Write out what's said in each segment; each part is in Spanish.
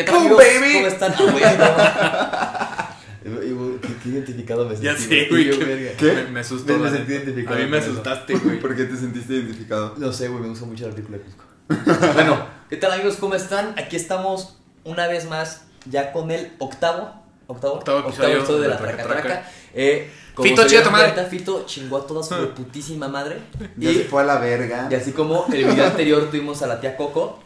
¿Qué tal, ¡Boom, amigos? baby! ¿Cómo están? Ah, ¿Qué, qué identificado me Ya sentí, sé, güey. ¿Qué? Me, me asustó. Me- sentí identificado A mí me asustaste, güey. ¿Por qué te sentiste identificado? No sé, güey, me gusta mucho la película de Cusco. bueno, ¿qué tal, amigos? ¿Cómo están? Aquí estamos una vez más, ya con el octavo. Octavo, Octavo episodio de la Traca Traca Traca. Eh, como Fito, se chinga tu madre. Fito chingó a toda su putísima madre. Ya Y se fue a la verga. Y así como el video anterior tuvimos a la tía Coco,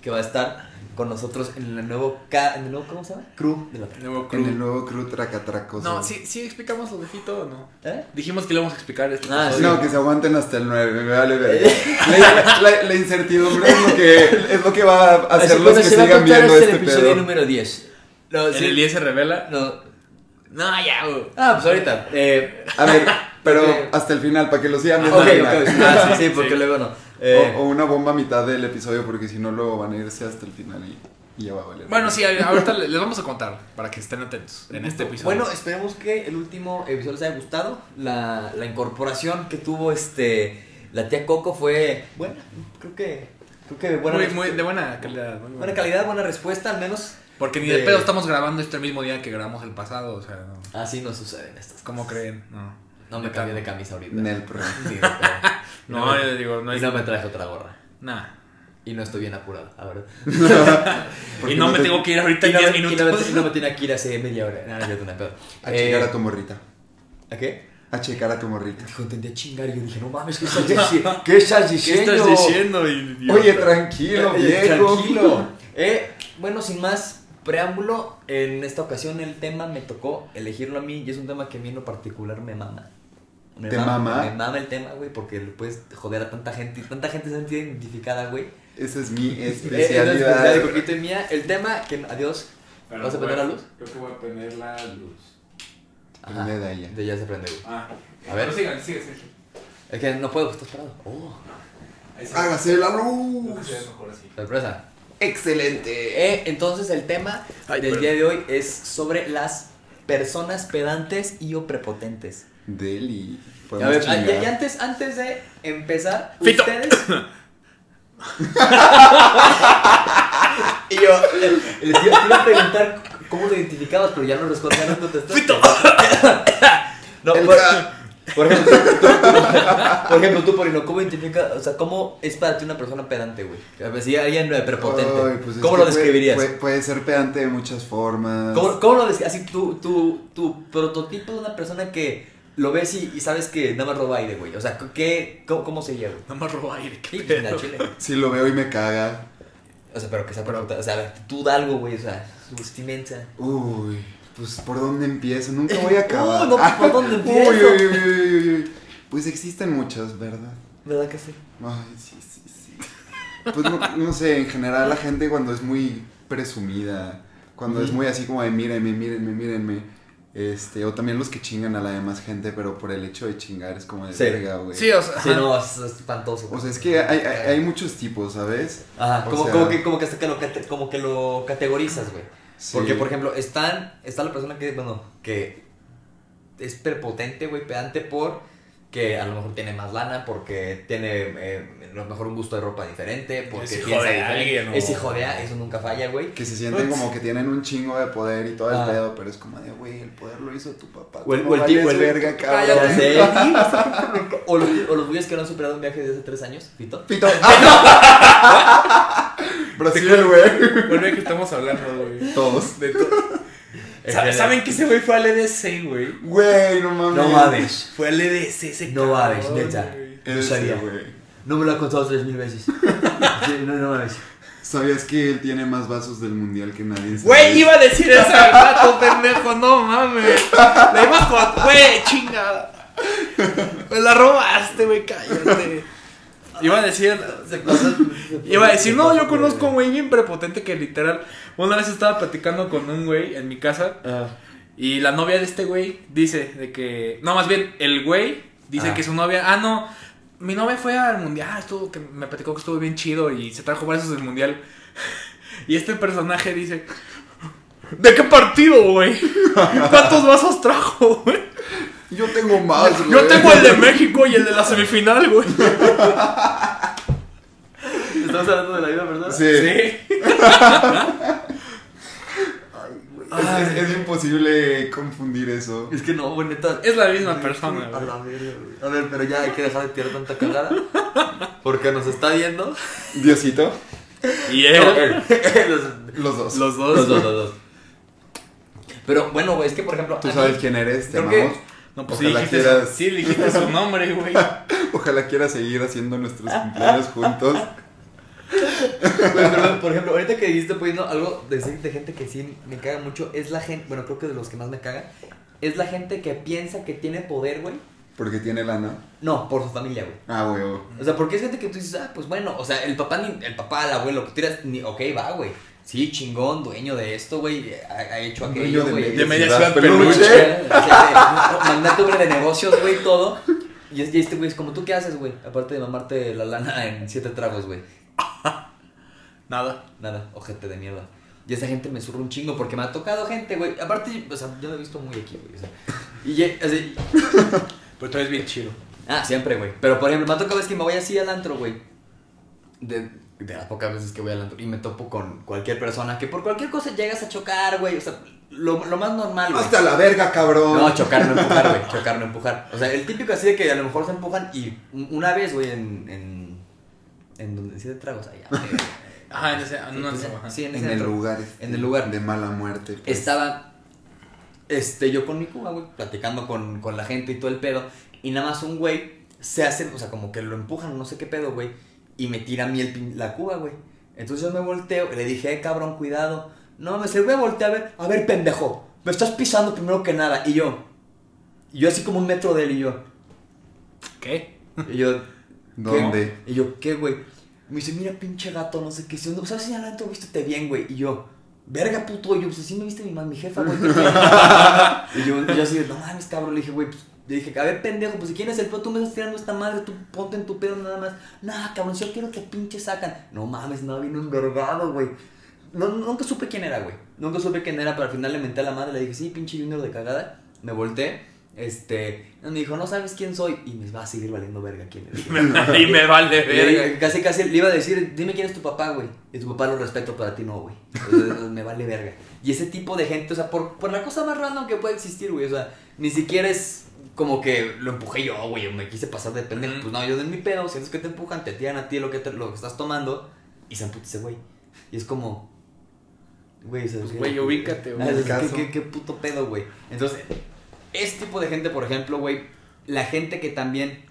que va a estar con nosotros en el nuevo, ca- en el nuevo ¿cómo se llama? Crew de la Nuevo En el nuevo crew tracatracoso. No, sí, sí explicamos lo de Fito o no. ¿Eh? Dijimos que le vamos a explicar este Ah. No, que se aguanten hasta el 9, me vale verga. La, la- la incertidumbre es lo que, es lo que va a hacer Así los que se va a sigan viendo es este el episodio pedo. número 10. No, En sí. el 10 se revela. No. No, ya, güey. Ah, pues ahorita. Eh, A ver, pero hasta el final, para que lo sigan viendo. ok. Ah, sí, sí, porque Sí. luego no. Eh, O, o una bomba a mitad del episodio, porque si no, luego van a irse hasta el final y, y ya va a valer. Bueno, sí, ahorita le- les vamos a contar para que estén atentos en este episodio. Bueno, esperemos que el último episodio les haya gustado. La, la incorporación que tuvo este la tía Coco fue buena. Creo que creo que buena muy, muy, de buena calidad. muy buena calidad, buena respuesta, al menos. Porque ni de de- pedo estamos grabando este mismo día que grabamos el pasado, o sea, no. Así no suceden estas ¿Cómo creen? No. No me cambié de camisa ahorita. Nel pro. Y No, me- yo digo, no y es. no me traje otra gorra. Nah. Y no estoy bien apurado, a ver. Porque Y no me te- tengo que ir ahorita Y en no, 10 me- y no minutos. me, y no me tenía que ir hace media hora. No, no, yo no hay pedo. A Eh, checar a tu morrita. ¿A qué? A checar a tu morrita. Dijo, entendí a chingar y yo dije, no mames, ¿qué estás diciendo? ¿Qué estás ¿Qué diciendo? estás diciendo? Oye, tranquilo, Oye, viejo. Tranquilo. Eh, bueno, sin más preámbulo, en esta ocasión el tema me tocó elegirlo a mí y es un tema que a mí en lo particular me mama. Me ¿Te mama? Me mama el tema, güey, porque le puedes joder a tanta gente y tanta gente se siente identificada, güey. Esa es mi Eh, es especialidad. especialidad de Coquito y mía. El tema que, adiós, Pero ¿vas a prender la luz? Creo que voy a prender la luz. De ella. De ya se prende, güey. Ah, A ver. Pero sigan, sigue, sigue. Es que no puedo, estás parado. Oh, Hágase la luz. sorpresa. Excelente. Eh, entonces el tema Ay, del día de hoy es sobre las personas pedantes y o prepotentes. Deli. A Podemos ver, ah, y, chingar. y antes, antes de empezar, Fito. ustedes. y yo les iba, te iba a preguntar cómo te identificabas, pero ya no respondí, ya no contestaste. Fito. no, El por, ejemplo, tú, tú- por ejemplo, tú, Porino, ¿cómo identificas, o sea, cómo es para ti una persona pedante, güey? A si alguien eh, prepotente, Ay, pues es ¿cómo lo describirías? Puede, puede ser pedante de muchas formas. ¿Cómo, cómo lo describes? Así, tu, tu, tu prototipo de una persona que lo ves y, y sabes que nada más roba aire, güey. O sea, ¿qué, cómo, ¿cómo sería, güey? No me robo aire, qué pedo. lo veo y me caga. O sea, pero que sea pero, O sea, tú da algo, güey. O sea, su vestimenta. Uy, pues ¿por dónde empiezo? Nunca voy a acabar. Uh, no, pues, ¿por dónde empiezo? Uy, uy, uy, uy, uy, uy. Pues existen muchas, ¿verdad? ¿Verdad que sí? Ay, sí, sí, sí. Pues no, no sé, en general la gente cuando es muy presumida, cuando es muy así como de mírenme, mírenme, mírenme. Este, o también los que chingan a la demás gente, pero por el hecho de chingar es como de Sí. verga, güey. Sí, o sea, Sí, no, es, es espantoso. O sea, es que hay, hay, hay muchos tipos, ¿sabes? Ajá, como, sea- como, que, como, que hasta que lo, como que lo categorizas, güey. Sí. Porque, por ejemplo, están, está la persona que, bueno, que es prepotente, güey, pedante por que a lo mejor tiene más lana, porque tiene eh, a lo mejor un gusto de ropa diferente, porque Es hijo piensa de diferente. alguien, ¿no? Es hijo de eso nunca falla, güey. Que se sienten como que tienen un chingo de poder y todo el Ah. pedo, pero es como de, güey, el poder lo hizo tu papá. O el- o el tipo- o el- verga, cabrón. O los, o los güeyes que no han superado un viaje de hace tres años, Fito. Pito. Brasil, güey. Vuelve que estamos hablando, güey. Todos. De to- Sa- ¿Saben que ese güey fue al EDC, güey? Güey, no mames. No mames. Fue al EDC ese No mames, neta. No sabía. güey. No me lo ha contado tres mil veces. Sí, no, no mames. ¿Sabías que él tiene más vasos del mundial que nadie? Güey, iba a decir eso al rato, pendejo, no mames. La iba a con- güey, chingada. Me la robaste, güey, cállate. Iba a decir, iba a decir, no, yo conozco un güey bien prepotente que literal, una vez estaba platicando con un güey en mi casa Ah, y la novia de este güey dice de que, no, más bien, el güey dice Ah. que su novia, ah, no, mi novia fue al mundial, estuvo, que me platicó que estuvo bien chido y se trajo varios del mundial. Y este personaje dice, ¿de qué partido, güey? ¿Cuántos vasos trajo, güey? Yo tengo más, güey. Yo tengo el de México y el de la semifinal, güey. Estamos hablando de la vida, ¿verdad? Sí. Sí. es, es imposible confundir eso. Es que no, güey, neta. Es la misma persona, A güey. la verga, güey. A ver, pero ya hay que dejar de tirar tanta cagada. Porque nos está viendo. Diosito, Y No, él. Los- los dos. Los dos. Los dos, los dos. Pero bueno, güey, es que por ejemplo. Tú a sabes mí- quién eres, te que- amamos. No, pues sí dijiste, quieras- su, sí dijiste su nombre, güey. Ojalá quieras seguir haciendo nuestros cumpleaños juntos. Güey, pero, por ejemplo, ahorita que dijiste poniendo algo de, de gente que sí me caga mucho, es la gente, bueno, creo que de los que más me caga, es la gente que piensa que tiene poder, güey. Porque tiene lana. No, por su familia, güey. Ah, huevo. O sea, porque es gente que tú dices, ah, pues bueno, o sea, el papá, ni, el papá, el abuelo, que tiras, ni, ok, va, güey. Sí, chingón, dueño de esto, güey, ha, ha hecho aquello, de güey. media De media ciudad peluche. Magnate, hombre, de negocios, güey, todo. Y, es- y este, güey, es como, ¿tú qué haces, güey? Aparte de mamarte la lana en siete tragos, güey. Nada. Nada, ojete de mierda. Y esa gente me surra un chingo porque me ha tocado gente, güey. Aparte, o sea, yo lo he visto muy aquí, güey. o sea, y ya- así, Pero tú eres bien chido. Ah, siempre, güey. Pero por ejemplo, me ha tocado veces que me voy así al antro, güey. De, de las pocas veces que voy al antro y me topo con cualquier persona que por cualquier cosa llegas a chocar, güey. O sea, lo, lo más normal, güey. Hasta la verga, cabrón. No, chocar, no empujar, güey. Chocar, no empujar. O sea, el típico así de que a lo mejor se empujan y una vez, güey, en. en. en donde decía de tragos allá. Ajá, en ese. en una- Sí, sí, en, en ese el antro. lugar. este, En el lugar. De mala muerte. pues. Estaba este, yo con mi cuba, güey, platicando con, con la gente y todo el pedo. Y nada más un güey se hace, o sea, como que lo empujan, no sé qué pedo, güey. Y me tira a mí el pin- la cuba, güey. Entonces yo me volteo y le dije, eh, cabrón, cuidado. No mames, el güey voltea a ver, a ver, pendejo. Me estás pisando primero que nada. Y yo, y yo así como un metro de él y yo. ¿Qué? Y yo, ¿Dónde? ¿qué? Y yo, ¿qué, güey? Me dice, mira, pinche gato, no sé qué. Si no sabes señalando, vístete bien, güey. Y yo, verga, puto. Y yo, pues así me viste mi, mi jefa, güey. ¿qué tiene?" y yo, yo así, no mames, cabrón. Le dije, güey, pues, le dije, a pendejo, pues si quién es el pedo, tú me estás tirando esta madre, tú ponte en tu pedo nada más. Nah, cabrón, yo quiero que pinche sacan. No mames, no, vino envergado, güey. No, nunca supe quién era, güey. Nunca supe quién era, pero al final le menté a la madre, le dije, sí, pinche junior de cagada. Me volteé, este, me dijo, no sabes quién soy. Y me va a seguir valiendo verga quién es. y me vale Le verga. Casi, casi le iba a decir, dime quién es tu papá, güey. Y tu papá lo respeto, pero a ti no, güey. Me vale verga. Y ese tipo de gente, o sea, por, por la cosa más random que puede existir, güey. O sea, ni siquiera es como que lo empujé yo, güey, o me quise pasar de pendejo. Pues no, yo de mi pedo, sientes que te empujan, te tiran a ti lo que, te- lo que estás tomando y se emputa ese güey. Y es como, güey, se Pues, güey, ubícate, güey. ¿qué, qué, qué puto pedo, güey. Entonces, ese tipo de gente, por ejemplo, güey, la gente que también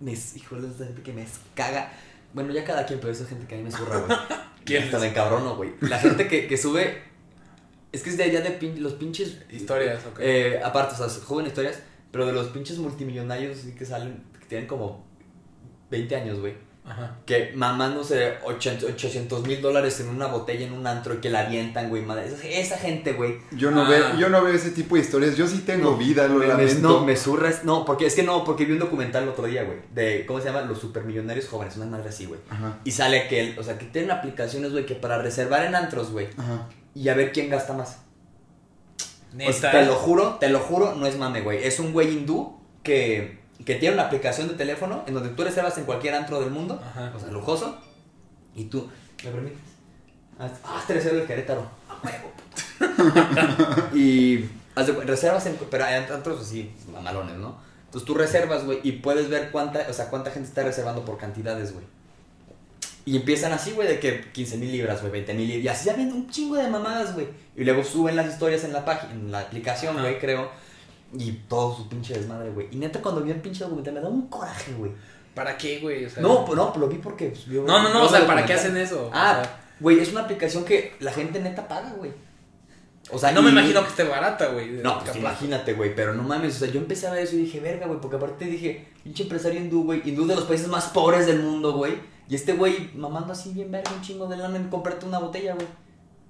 me, híjole, esa gente que me caga. Bueno, ya cada quien, pero esa gente que a mí me zurra, güey. ¿Quién Hasta me encabrono, güey. La gente que, que sube. Es que es de allá de pin- los pinches. Historias, ok. Eh, aparte, o sea, joven historias, pero de los pinches multimillonarios que salen, que tienen como 20 años, güey. Ajá. Que mamándose 800 mil dólares en una botella en un antro y que la avientan, güey. Madre. Esa, esa gente, güey. Yo no, Ah. veo, yo no veo ese tipo de historias. Yo sí tengo No, vida, lo me, me- lamento. no, me zurras. No, porque es que no, porque vi un documental el otro día, güey. De, ¿cómo se llama? Los supermillonarios jóvenes, una madre así, güey. Ajá, Y sale que, o sea, que tienen aplicaciones, güey, que para reservar en antros, güey. ajá. Y a ver quién gasta más. O sea, Neta. te lo juro, te lo juro, no es mame, güey. Es un güey hindú que, que tiene una aplicación de teléfono en donde tú reservas en cualquier antro del mundo, Ajá. o sea, lujoso, y tú, ¿me permites? Ah, te reservo el Querétaro. ¡A huevo, puto! y reservas en, pero hay antros así, mamalones, ¿no? Entonces tú reservas, güey, y puedes ver cuánta, o sea, cuánta gente está reservando por cantidades, güey. Y empiezan así, güey, de que 15 mil libras, güey, 20 mil libras. Y así ya viendo un chingo de mamadas, güey. Y luego suben las historias en la página, en la aplicación, güey, creo. Y todo su pinche desmadre, güey. Y neta, cuando vi el pinche documental me da un coraje, güey. ¿Para qué, güey? O sea, No, pues no, pues lo vi porque. pues, No, no, no, o sea, ¿para qué hacen eso? Ah, O sea, güey, es una aplicación que la gente neta paga, güey. O sea, no me imagino que esté barata, güey. No, pues imagínate, güey, pero no mames, o sea, yo empecé a ver eso y dije, verga, güey, porque aparte dije, pinche empresario hindú, güey, hindú de los países más pobres del mundo, güey, y este güey mamando así bien verga, un chingo de lana en comprarte una botella, güey,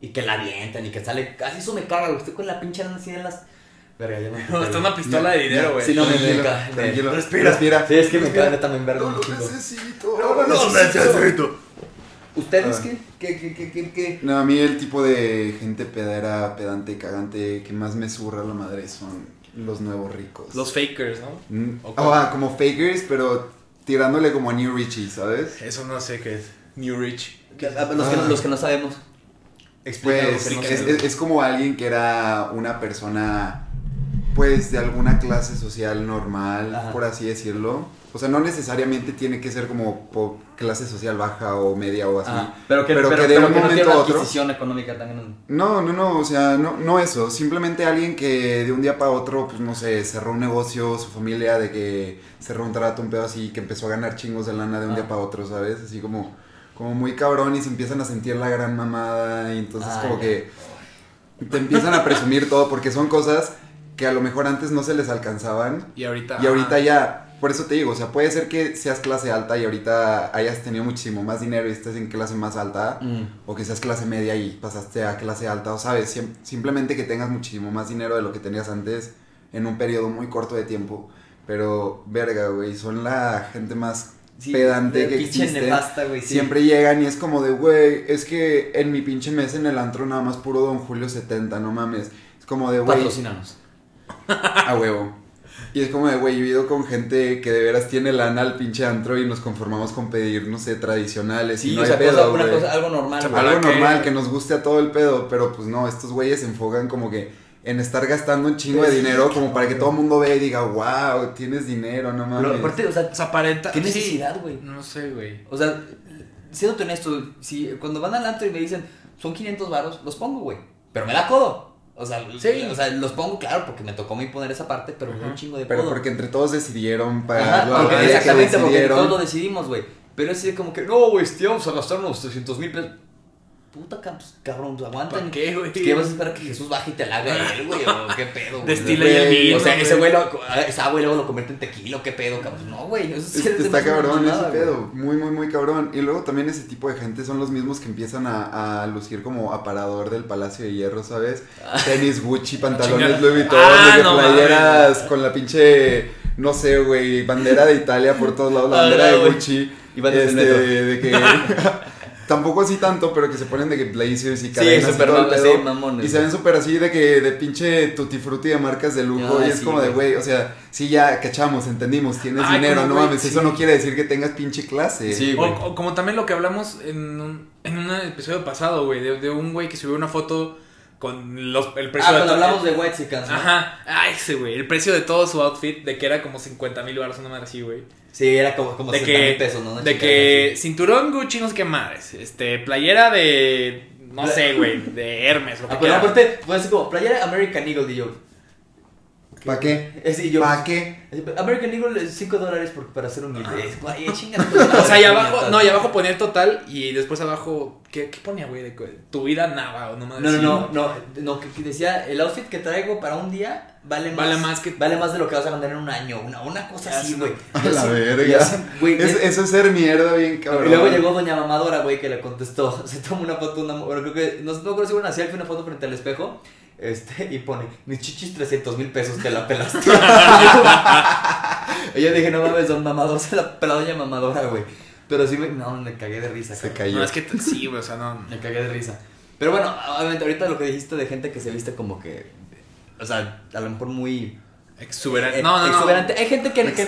y que la avientan y que sale, casi eso me caga, güey, estoy con la pinche lana así las... Verga, ya me... No, está una pistola de dinero, güey. Sí, no, me, me, Tranquilo. Respira. Respira. Sí, es que me caga, neta, me enverga No lo necesito. No, lo necesito. ¿Ustedes Ah. qué? ¿Qué, qué, qué, qué, qué? No, a mí el tipo de gente pedera, pedante, cagante que más me surra la madre son los nuevos ricos. Los fakers, ¿no? Mm, ah, como fakers, pero tirándole como a New Richie, ¿sabes? Eso no sé qué es. New Rich. A ver, Los que, no- Ah. los que no sabemos. Pues es- es como alguien que era una persona, pues de alguna clase social normal, Ajá. por así decirlo. O sea, no necesariamente tiene que ser como po- clase social baja o media o así. Ajá. Pero que, pero pero, que de pero un que momento a otro- adquisición económica también. No, no, no, o sea, no, no eso. Simplemente alguien que de un día para otro, pues no sé, cerró un negocio, su familia, de que cerró un trato, un pedo así, que empezó a ganar chingos de lana de un Ah. día para otro, ¿sabes? Así como, como muy cabrón y se empiezan a sentir la gran mamada y entonces Ah, como que te empiezan a presumir todo porque son cosas que a lo mejor antes no se les alcanzaban Y ahorita. y ahorita ya, por eso te digo, o sea, puede ser que seas clase alta y ahorita hayas tenido muchísimo más dinero y estés en clase más alta, o que seas clase media y pasaste a clase alta, o sabes, Sim- simplemente que tengas muchísimo más dinero de lo que tenías antes en un periodo muy corto de tiempo. Pero, verga, güey, son la gente más Sí, pedante que existe. nefasta, güey, sí. Siempre llegan y es como de, güey, es que en mi pinche mes en el antro nada más puro Don Julio 70, no mames. Es como de, güey, Patrocínanos. A huevo. Y es como de, güey, yo he ido con gente que de veras tiene lana al pinche antro y nos conformamos con pedir, no sé, tradicionales. y Sí, no o hay pedo, cosa- una güey. cosa, algo normal. Algo ¿Para qué? normal, que nos guste a todo el pedo, pero pues no, estos güeyes se enfocan como que en estar gastando un chingo de dinero como para que todo el mundo vea y diga, wow, tienes dinero, no mames. Pero aparte, o sea, O sea, aparenta. ¿qué necesidad, güey? No sé, güey. O sea, siendo honesto, si cuando van al antro y me dicen, son 500 varos, los pongo, güey. Pero me da codo. O sea, Sí. o sea, los pongo, claro, porque me tocó a mí poner esa parte, pero un chingo de Pero codo. porque entre todos decidieron Ajá, pagar la porque exactamente, porque todos lo decidimos, güey. Pero es así como que, no, güey, este, vamos a gastar unos 300 mil pesos. Puta cab- cabrón, pues, aguantan. ¿Para qué, güey? ¿Qué vas a esperar que Jesús baje y te la haga él, güey? ¿O qué pedo, güey? Destila y el vino, O sea, ese güey. lo, esa güey luego lo convierte en tequila, ¿o qué pedo, cabrón? No, güey, eso sí está cabrón ese pedo, muy muy muy cabrón. Y luego también ese tipo de gente son los mismos que empiezan a, a lucir como aparador del Palacio de Hierro, ¿sabes? Tenis Gucci, pantalones Chingada. Louis Vuitton, Ah, de que no playeras con la pinche, no sé, güey, bandera de Italia por todos lados, la Ah, bandera de. Gucci. Y van desde el este, de que tampoco así tanto, pero que se ponen de que blazers y cadenas y súper todo el mam- pedo. sí, mamones, y se ven súper así de que de pinche tutti frutti de marcas de lujo Ah, y es sí, como de güey. o sea, sí ya cachamos, entendimos, tienes Ay, dinero, no mames, sí. eso no quiere decir que tengas pinche clase. Sí, O, güey. o como también lo que hablamos en un, en un episodio pasado, güey, de, de un güey que subió una foto con los, el precio Ah, de cuando todo- hablamos de White ¿no? Ajá, ah, ese güey, el precio de todo su outfit, de que era como 50 mil baros, una madre así, güey. Sí, era como, como De 60 que, mil pesos, ¿no? Una de que así. cinturón Gucci, no sé qué madres, este, playera de, no Pla- sé, güey, de Hermes, lo que Ah, pero aparte, fue así como, playera American Eagle, y yo. ¿Para qué? Es, y yo ¿Para qué? American Eagle, 5 dólares por, para hacer un video. Güey, chinga. O sea, y abajo, no, y abajo ponía total y después abajo, ¿qué, qué ponía, güey? De tu vida nada o no No, no, no, no, no, que, que decía, el outfit que traigo para un día vale más, Vale más que- vale más de lo que vas a ganar en un año, una, una cosa así, güey. A la verga. Es- eso es ser mierda bien cabrón. Y luego llegó Doña Mamadora, güey, que le contestó. Se tomó una foto, una, bueno, creo que, no sé, no creo si fue una selfie, una foto frente al espejo. Este, y pone, mis chichis 300 mil pesos, te la pelaste. y yo dije, no mames, don Mamador, se la peló Doña Mamadora, güey. Pero sí, me, no, me cagué de risa, Se cabrón. cayó. No, es que sí, güey, o sea, no. Me cagué de risa. Pero bueno, obviamente, ahorita lo que dijiste de gente que se viste como que, o sea, a lo mejor muy... Exuberante. eh, No, no, no. exuberante. Hay gente que, que,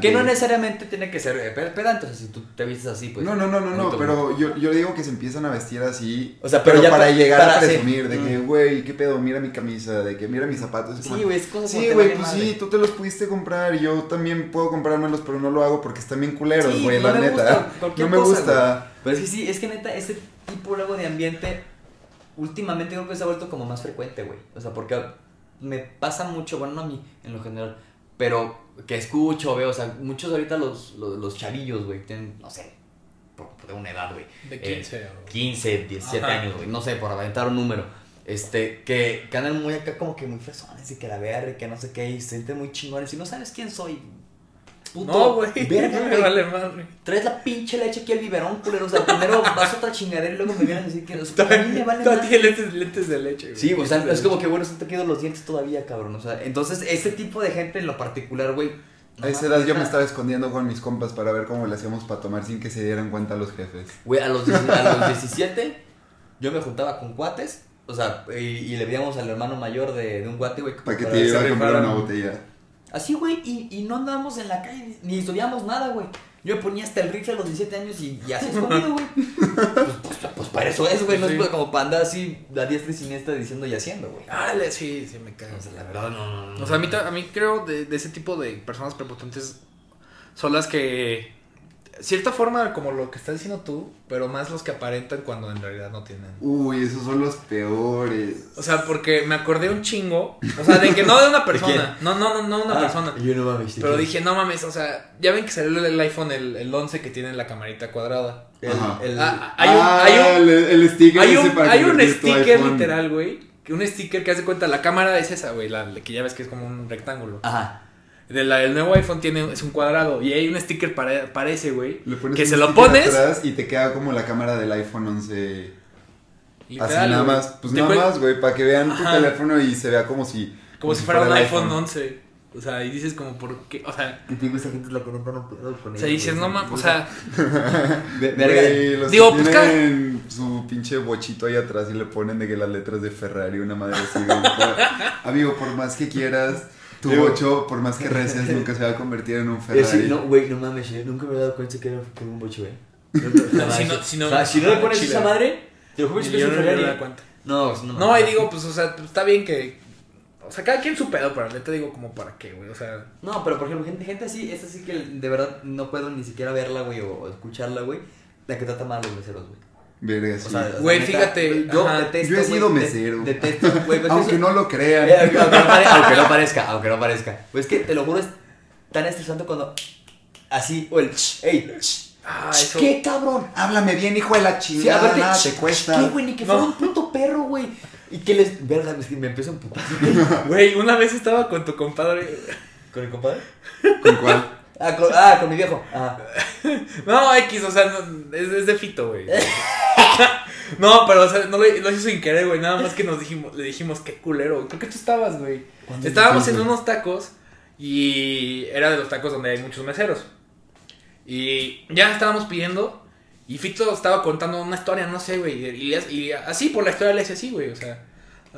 que- no necesariamente tiene que ser eh, pe- pedante. O sea, si tú te vistes así, pues... no, no, no, no, no, pero yo, yo digo que se empiezan a vestir así. O sea, pero pero, ya para pa- llegar para- a sí. presumir de que, Mm. güey, qué pedo, mira mi camisa, de que mira mis zapatos. Es como, Sí, güey, es cosa Sí, güey, pues madre. sí, tú te los pudiste comprar y yo también puedo comprármelos, pero no lo hago porque están bien culeros, Sí, güey, no la neta. gusta, no me cosa, gusta. Pero es que sí, es que neta, ese tipo luego de ambiente, últimamente creo que se ha vuelto como más frecuente, güey. O sea, porque me pasa mucho, bueno, no a mí en lo general, pero que escucho, veo, o sea, muchos ahorita los, los, los chavillos, güey, tienen, no sé, por, de una edad, güey. De eh, 15 o- 15, 17 Ajá. años, güey, no sé, por aventar un número. Este, que, que andan muy acá como que muy fresones y que la verga, y que no sé qué, y se sienten muy chingones y no sabes quién soy. Puto, No, güey. verga, Me güey. vale madre. Traes la pinche leche aquí al biberón, culero. O sea, primero vas a otra chingadera y luego me vienes a decir que no sé. A mí me vale Todavía más. tiene lentes, lentes de leche, güey. Sí, o sea, es como que bueno, se te quedan los dientes todavía, cabrón. O sea, entonces, ese tipo de gente en lo particular, güey. A esa edad yo me estaba escondiendo con mis compas para ver cómo le hacíamos para tomar sin que se dieran cuenta los jefes. Güey, a los, 10 a los 17, yo me juntaba con cuates. O sea, y, y le pedíamos al hermano mayor de, de un cuate, güey. Para que para te que iba a comprar una botella. Así, güey, y, y no andábamos en la calle, ni estudiamos nada, güey. Yo me ponía hasta el rifle a los 17 años y, y así escondido, güey. Pues, pues, pues para eso es, güey. No Sí. es como para andar así a diestra y siniestra diciendo y haciendo, güey. Árale, sí, sí me cago. O sea, la verdad, no, no, no. O sea, a mí, a mí creo de, de ese tipo de personas prepotentes son las que, cierta forma, como lo que estás diciendo tú, pero más los que aparentan cuando en realidad no tienen. Uy, esos son los peores. O sea, porque me acordé un chingo, o sea, de que no de una persona, no, no, no, no una Ah, persona. Yo no mames. Pero dije, no mames, o sea, ya ven que salió el iPhone, el, el 11 que tiene la camarita cuadrada. El, el- Ah, hay un, Ah, hay un, el, sticker hay ese un, para hay un sticker literal, güey. que Un sticker que hace cuenta, la cámara es esa, güey, la, la que ya ves que es como un rectángulo. Ajá. De la, el nuevo iPhone tiene, es un cuadrado y hay un sticker para, para ese, güey. Que un se lo pones. atrás y te queda como la cámara del iPhone 11. literal, así nada güey. más, pues nada más, güey, para que vean tu teléfono y se vea como si Como si fuera un el iPhone 11. O sea, y dices como, ¿por qué? O sea, Que te digo, esa gente la que no no puedo con o sea dices, no mames, o sea, verga. Güey, los Digo, que pues, tienen su pinche bochito ahí atrás y le ponen de que las letras de Ferrari, una madre así. Amigo, por más que quieras, tu Digo- bocho, por más que reces, nunca se va a convertir en un Eh, Ferrari. sí, no, güey, no mames, nunca me he dado cuenta que era un bocho, güey. Jamás. Si no- si no- O sea, si no le pones Chile. esa madre, te juro que yo es un no me Ferrari. da cuenta. No, no, No, ahí digo, pues, o sea, está bien que. O sea, cada quien su pedo, pero neta digo, como para qué, güey. O sea, No, pero por ejemplo, gente, gente así, esta sí que de verdad no puedo ni siquiera verla, güey, o, o escucharla, güey. La que trata mal a los meseros, güey. Verga, sí. O sea, Güey, neta, fíjate, Yo ajá. detesto. Yo he güey, sido de- mesero. Detesto, güey. pues Aunque eso- no lo crean. Eh, aunque, no pare- aunque no parezca, aunque no parezca. Pues es que te lo juro, es tan estresante cuando. Así, o el. ¡Ey! ah, eso. ¿Qué cabrón? Háblame bien, hijo de la Sí, chingada, nada te cuesta. ¿Qué, güey? Ni que fuera No. un puto perro, güey. Y que les. Verga, es que me empiezo a emputar. Güey, una vez estaba con tu compadre. ¿Con el compadre? ¿Con cuál? Ah, con, ah, con mi viejo. No, X, o sea, no, es, es de fito, güey. No, pero o sea, no lo, lo hizo sin querer, güey. Nada más que nos dijimos, le dijimos, qué culero. Creo que tú estabas, güey. ¿Cuándo Estábamos en güey? unos tacos y era de los tacos donde hay muchos meseros. Y ya estábamos pidiendo y Fito estaba contando una historia, no sé, güey. Y, y así por la historia le hice así, güey. O sea,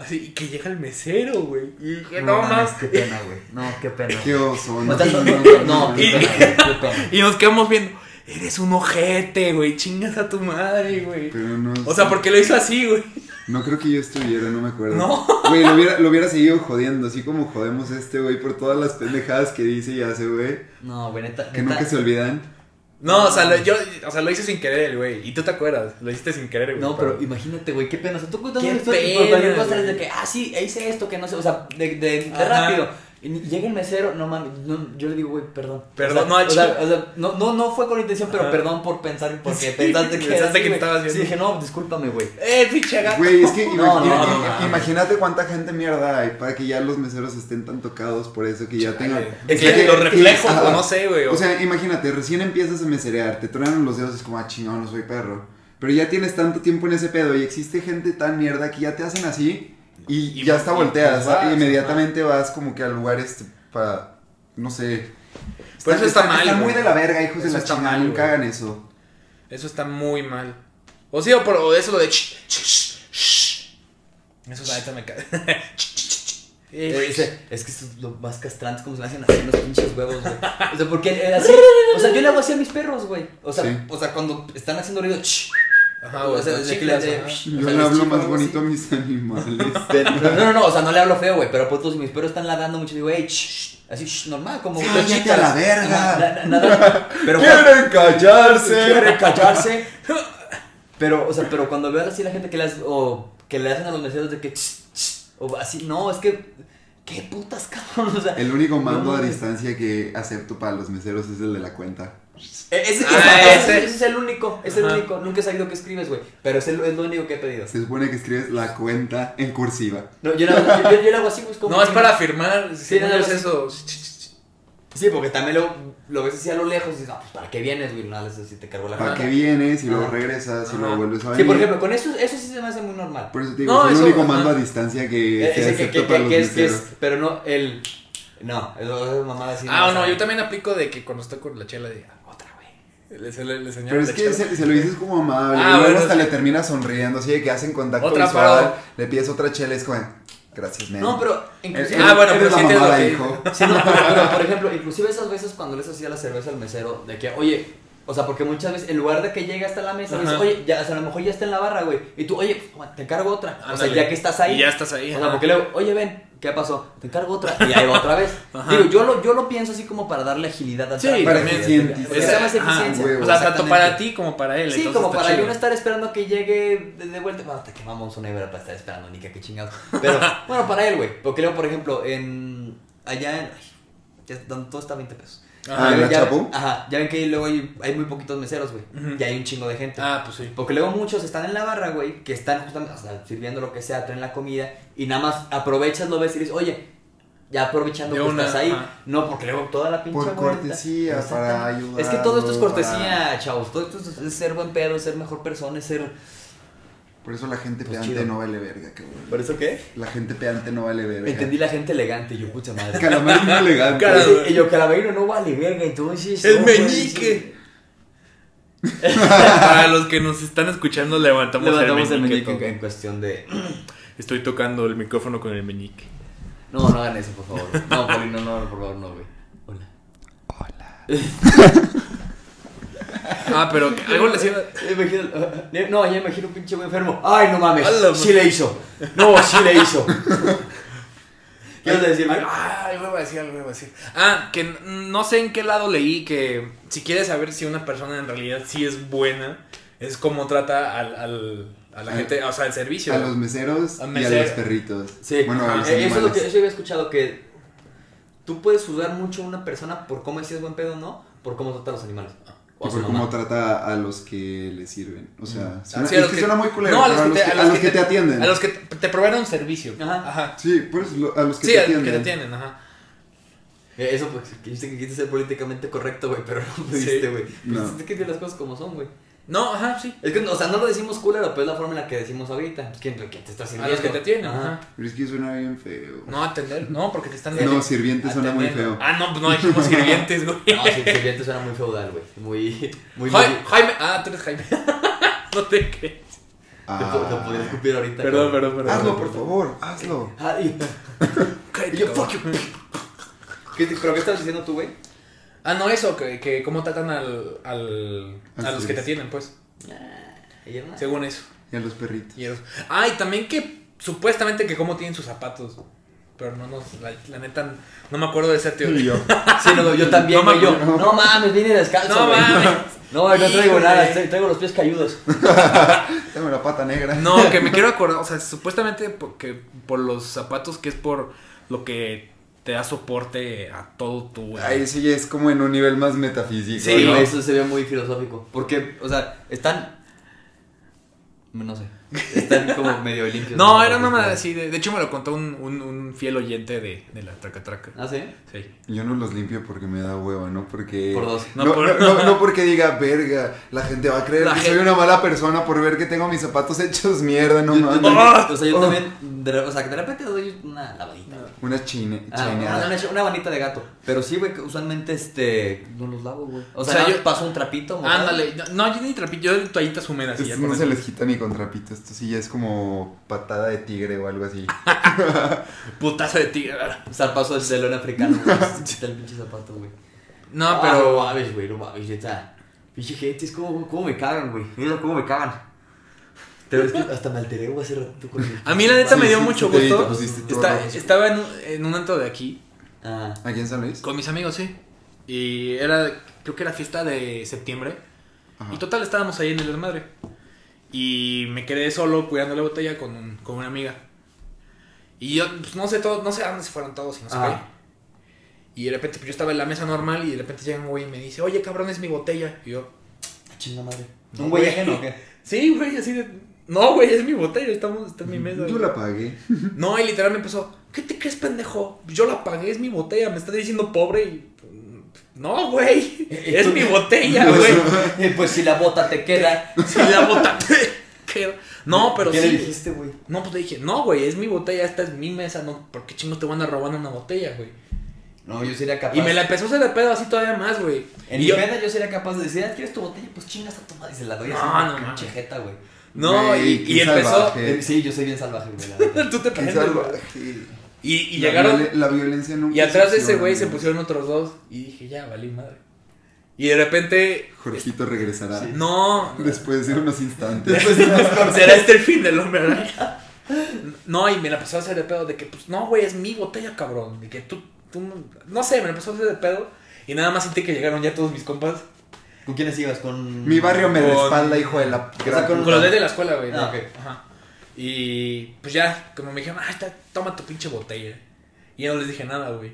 así y que llega el mesero, güey. Y dije, no, más. Qué pena, güey. No, qué pena. Qué oso. O sea, no, no, no, qué Y- pena, güey, qué pena. Y nos quedamos viendo. Eres un ojete, güey. Chingas a tu madre, güey. Pero no. O sea, porque lo hizo así, güey. No creo que yo estuviera, no me acuerdo. No. Güey, lo hubiera, lo hubiera seguido jodiendo, así como jodemos a este güey por todas las pendejadas que dice y hace, güey. No, güey, neta. Que neta- nunca se olvidan. No, o sea, lo, yo, o sea, lo hice sin querer, güey. Y tú te acuerdas, lo hiciste sin querer, güey. No, pero imagínate, güey, qué pena. O sea, tú contando Qué una historia y pena, por cualquier cosa güey. de que, ah, sí, hice esto, que no sé, o sea, de, de, de rápido. Y llega el mesero, no mames, no, yo le digo, güey, perdón. Perdón, o sea, no, o sea, chile. o sea, no, no, no fue con intención, pero Ajá. perdón por pensar, porque Sí, pensaste que pensaste que te estabas viendo. Sí, dije, no, discúlpame, güey. Eh, pinche gato. Güey, es que No, no, ima- no, ima- no. imagínate cuánta gente mierda hay para que ya los meseros estén tan tocados por eso que ya tengan. Es que que- los reflejos, no sé, güey. O sea, imagínate, recién empiezas a meserear, te truenan los dedos, es como, ah, chingón, no soy perro. Pero ya tienes tanto tiempo en ese pedo y existe gente tan mierda que ya te hacen así y, Y- ya y vas, y inmediatamente vas como que a lugares para, no sé. Pero eso está mal, Están muy de la verga, hijos de Eso la está chingada, mal, nunca hagan eso. Eso está muy mal. O sí, o, por, o eso lo de. ch, ch, ch, ch. Eso la neta me cae. Eh, es que esto es lo más castrante, como se me hacen así los pinches huevos, güey. O sea, porque así, o sea, yo le hago así a mis perros, güey. O sea, Sí. o sea, cuando están haciendo ruido, ch, Ajá, o sea, que le- o Yo sea, le hablo chico más bonito a mis animales. Pero- no, no, no, o sea, no le hablo feo, güey, pero pues si mis perros están ladrando mucho, digo, hey, ch, así, ch, normal, como Cállate chitas. a la verga. Nada, pero ¡Quieren callarse! quieren callarse. Pero, o sea, pero cuando veo así la gente que le hace, o que le hacen a los meseros de que, ch, ch, o así, no, es que, qué putas, cabrón, o sea. El único mando no a distancia que acepto para los meseros es el de la cuenta. Eh, Ese, Ah, ese- ese. ese es el único, es el Ajá. único. Nunca he sabido qué escribes, güey. Pero es, el, es lo único que he pedido. Se supone que escribes la cuenta en cursiva. No, yo, lo- yo, yo, yo lo hago así, pues como. No, es para firmar. Sí, Sí, no nada es más. eso. Sí, porque también lo, lo ves así a lo lejos y dices, no, pues para qué vienes, güey. Nada, sí te cargó la ¿Para qué vienes y luego Ajá. regresas y Ajá. luego vuelves a Sí, venir? por ejemplo, con eso, eso sí se me hace muy normal. Por eso te digo, No, es el único ajá. mando a distancia que, Eh, que acepto que, que, para que, los que es, que es, pero no, el. No, mamada así. Ah, no, yo también aplico de que cuando estoy con la chela, diga, Le, le, Pero es que se, se lo dices como amable, Ah, y luego bueno, hasta sí. le terminas sonriendo, así de que hacen contacto Otra, visual, le pides otra chela, es como, gracias, man. No, pero. Inclusive, Ah, bueno, pero que- hijo. Sí, no, pero, pero, por ejemplo, inclusive esas veces cuando les hacía la cerveza al mesero, de que, oye, O sea, porque muchas veces, en lugar de que llegue hasta la mesa, dices, oye, ya, o sea, a lo mejor ya está en la barra, güey. Y tú, oye, pues, te cargo otra. O sea, ya que estás ahí. Y ya estás ahí. O sea, ajá. porque luego, oye, ven, ¿qué pasó? Te cargo otra. Y ahí va otra vez. Ajá. Digo, yo lo, yo lo pienso así como para darle agilidad al Sí, para eficiente. Porque sea. O sea, tanto para ti como para él. Sí, como para yo no estar esperando que llegue de, de vuelta. Bueno, hasta que vamos a una ibera para estar esperando, ni que qué chingados. Pero, bueno, para él, güey. Porque luego, por ejemplo, en. Allá en. Ay, ya, todo está a 20 pesos. Ah, ¿en ven- la ya- Chapu? Ajá, ya ven que luego hay, hay muy poquitos meseros, güey. Y hay un chingo de gente. Ah, pues sí. Porque luego muchos están en la barra, güey, que están justamente, o sea, sirviendo lo que sea, traen la comida y nada más aprovechas, lo ves y dices, oye, ya aprovechando que una, estás ahí. ajá. No, porque luego toda la pinche Por vuelta- cortesía, para ayudarlo, Es que todo esto es cortesía, para- chavos. Todo esto es, es ser buen pedo, es ser mejor persona, es ser. Por eso la gente Pues pedante chido. no vale verga, cabrón. ¿Por eso qué? La gente pedante no vale verga. Entendí la gente elegante, yo, pucha madre. Calamarino elegante. Cara- y yo, calaverino no vale verga, entonces. El no, meñique. Para los que nos están escuchando, levantamos, Levantamos el meñique. meñique en, cuestión de. Estoy tocando el micrófono con el meñique. No, no hagan eso, por favor. No, Paulino, no, por favor, no, güey. Hola. Ah, pero algo les iba. Imagino- no, ya imagino un pinche güey enfermo. Ay, no mames. Sí le hizo. No, sí le hizo. ¿Qué ibas a decir? Ah, algo iba a decir, algo iba a decir. Ah, que no sé en qué lado leí que si quieres saber si una persona en realidad sí es buena, es como trata al, al- a la A- gente, o sea, el servicio. A los meseros A y a los perritos. Sí, Bueno, a los Eh, eso es lo que eso había escuchado que tú puedes juzgar mucho a una persona por cómo es si es buen pedo o no, por cómo trata a los animales. O Y a su por mamá. cómo trata a los que le sirven. O sea, suena, Sí, a es que que- suena muy culero. No, a los que te, a los que te atienden. A los que te, proveen un servicio. Ajá. Ajá. Sí, pues lo- a los que Sí, te a los que atienden. te atienden, ajá. Eh, Eso, pues, quisiste que quisiste ser políticamente correcto, güey, pero no pudiste, Sí. güey. No. Pues, Es que las cosas como son, güey. No, ajá, sí. Es que, o sea, no lo decimos culero, pero es la forma en la que decimos ahorita. ¿quién, quién te está A sirviendo? los que te atienden, Ajá. ajá. Pero es que suena bien feo. No, atender, no, porque te están No, sirviente suena muy feo. Ah, no, pues no dijimos sirvientes, güey. No, sí, el sirviente suena muy feudal, güey. Muy, muy... Jai- muy- Jaime, ah, tú eres Jaime. no te crees. Te po- te podría escupir ahorita. Perdón, perdón, perdón. Hazlo, por favor, hazlo. Ah, y... Cállate, y yo, fuck cabrón. you. ¿Qué te- ¿Pero qué estabas diciendo tú, güey? Ah, no, eso, que, que cómo tratan al, al, a Al los que te atienden, pues. No. Según eso. Y a los perritos. Y eso. Ah, y también que supuestamente que cómo tienen sus zapatos. Pero no nos, la, la neta, no me acuerdo de esa teoría. Sí, no, yo también, No. Yo, mames. no mames, vine descalzo, No güey. mames. No, no traigo Híjole. nada, tra- traigo los pies cayudos. Tengo la pata negra. No, que me quiero acordar, o sea, supuestamente porque por los zapatos que es por lo que te da soporte a todo tu... Ahí sí ya es como en un nivel más metafísico. Sí, eso se ve muy filosófico. Porque, o sea, están. No sé. Están como medio limpios. No, era una madre así. De, de hecho, me lo contó un, un, un fiel oyente de, de la Traca Traca. ¿Ah, sí? Sí. Yo no los limpio porque me da hueva, ¿no? Porque... Por dos. No, No, no, por- no- no porque diga, verga, la gente va a creer La que gente- soy una mala persona por ver que tengo mis zapatos hechos mierda, no mames. ¡Ah! o sea, yo Oh. también. de- o sea, que de repente doy una lavadita. Una chine, Ah, una, una, manita de gato. Pero sí, güey, que usualmente este. No los lavo, güey. O sea, O yo- paso un trapito. Ándale. No, yo ni trapillo, yo toallitas húmedas. y ya no se les quita ni con trapito, esto sí ya es como patada de tigre o algo así. Putazo de tigre. Zarpazo de león africano, güey. Quita el pinche zapato, güey. No, Ah, pero... No mames, güey, no mames, neta. Pinche gente, es como, cómo me cagan, güey. Mira cómo me cagan. Pero es que hasta me alteré, güey, hace ratito con el- A mí la neta Sí, me dio sí, mucho gusto. Está- estaba en un, en un antro de aquí Ah, ¿Aquí en San Luis? con mis amigos, sí. Y era, creo que era fiesta de septiembre. Ajá. Y total, estábamos ahí en el desmadre. Y me quedé solo cuidando la botella con, un- con una amiga. Y yo, pues, no sé todo, no sé a dónde se fueron todos y no sé qué. Y de repente, pues yo estaba en la mesa normal y de repente llega un güey y me dice, oye cabrón, es mi botella. Y yo, chinga madre. No, ¿Un güey güey. ajeno o qué? sí, güey, así de. No, güey, es mi botella, estamos, está en mi mesa. Yo güey". la pagué. No, y literal me empezó, ¿qué te crees, pendejo? Yo la pagué, es mi botella, me estás diciendo pobre y... No, güey, es mi botella, güey. Pues si la bota te queda. Si la bota queda. No, pero ¿Qué sí. le dijiste, güey? No, pues le dije, no, güey, es mi botella, esta es mi mesa, no, ¿por qué chingos te van a robar una botella, güey? No, yo sería capaz. Y me la empezó a hacer de pedo así todavía más, güey. En Y mi yo- peda yo sería capaz de decir, ah, ¿quieres tu botella? Pues chingas a tu madre. Y se la doy así. No, una no pinche mames. jeta, güey. No, Güey, y, y empezó... salvaje. Sí, yo soy bien salvaje, güey. Tú te. Y, y La llegaron... violen- La violencia nunca Y atrás de ese güey se pusieron otros dos. Y dije, ya, valí madre. Y de repente. Jorgito regresará. No. Después de unos instantes. Después de unos. Será este el fin del hombre araña. No, y me la empezó a hacer de pedo de que, pues, no, güey, es mi botella, cabrón. De que tú, tú, no sé, me la empezó a hacer de pedo. Y nada más sentí que llegaron ya todos mis compas. ¿Con quiénes ibas? Con. Mi barrio me Con- respalda, hijo de la gran con- Con los de la escuela, güey. Ah, ¿no? ok. Ajá. Y pues ya, como me dijeron, ah, está, toma tu pinche botella. Y yo no les dije nada, güey.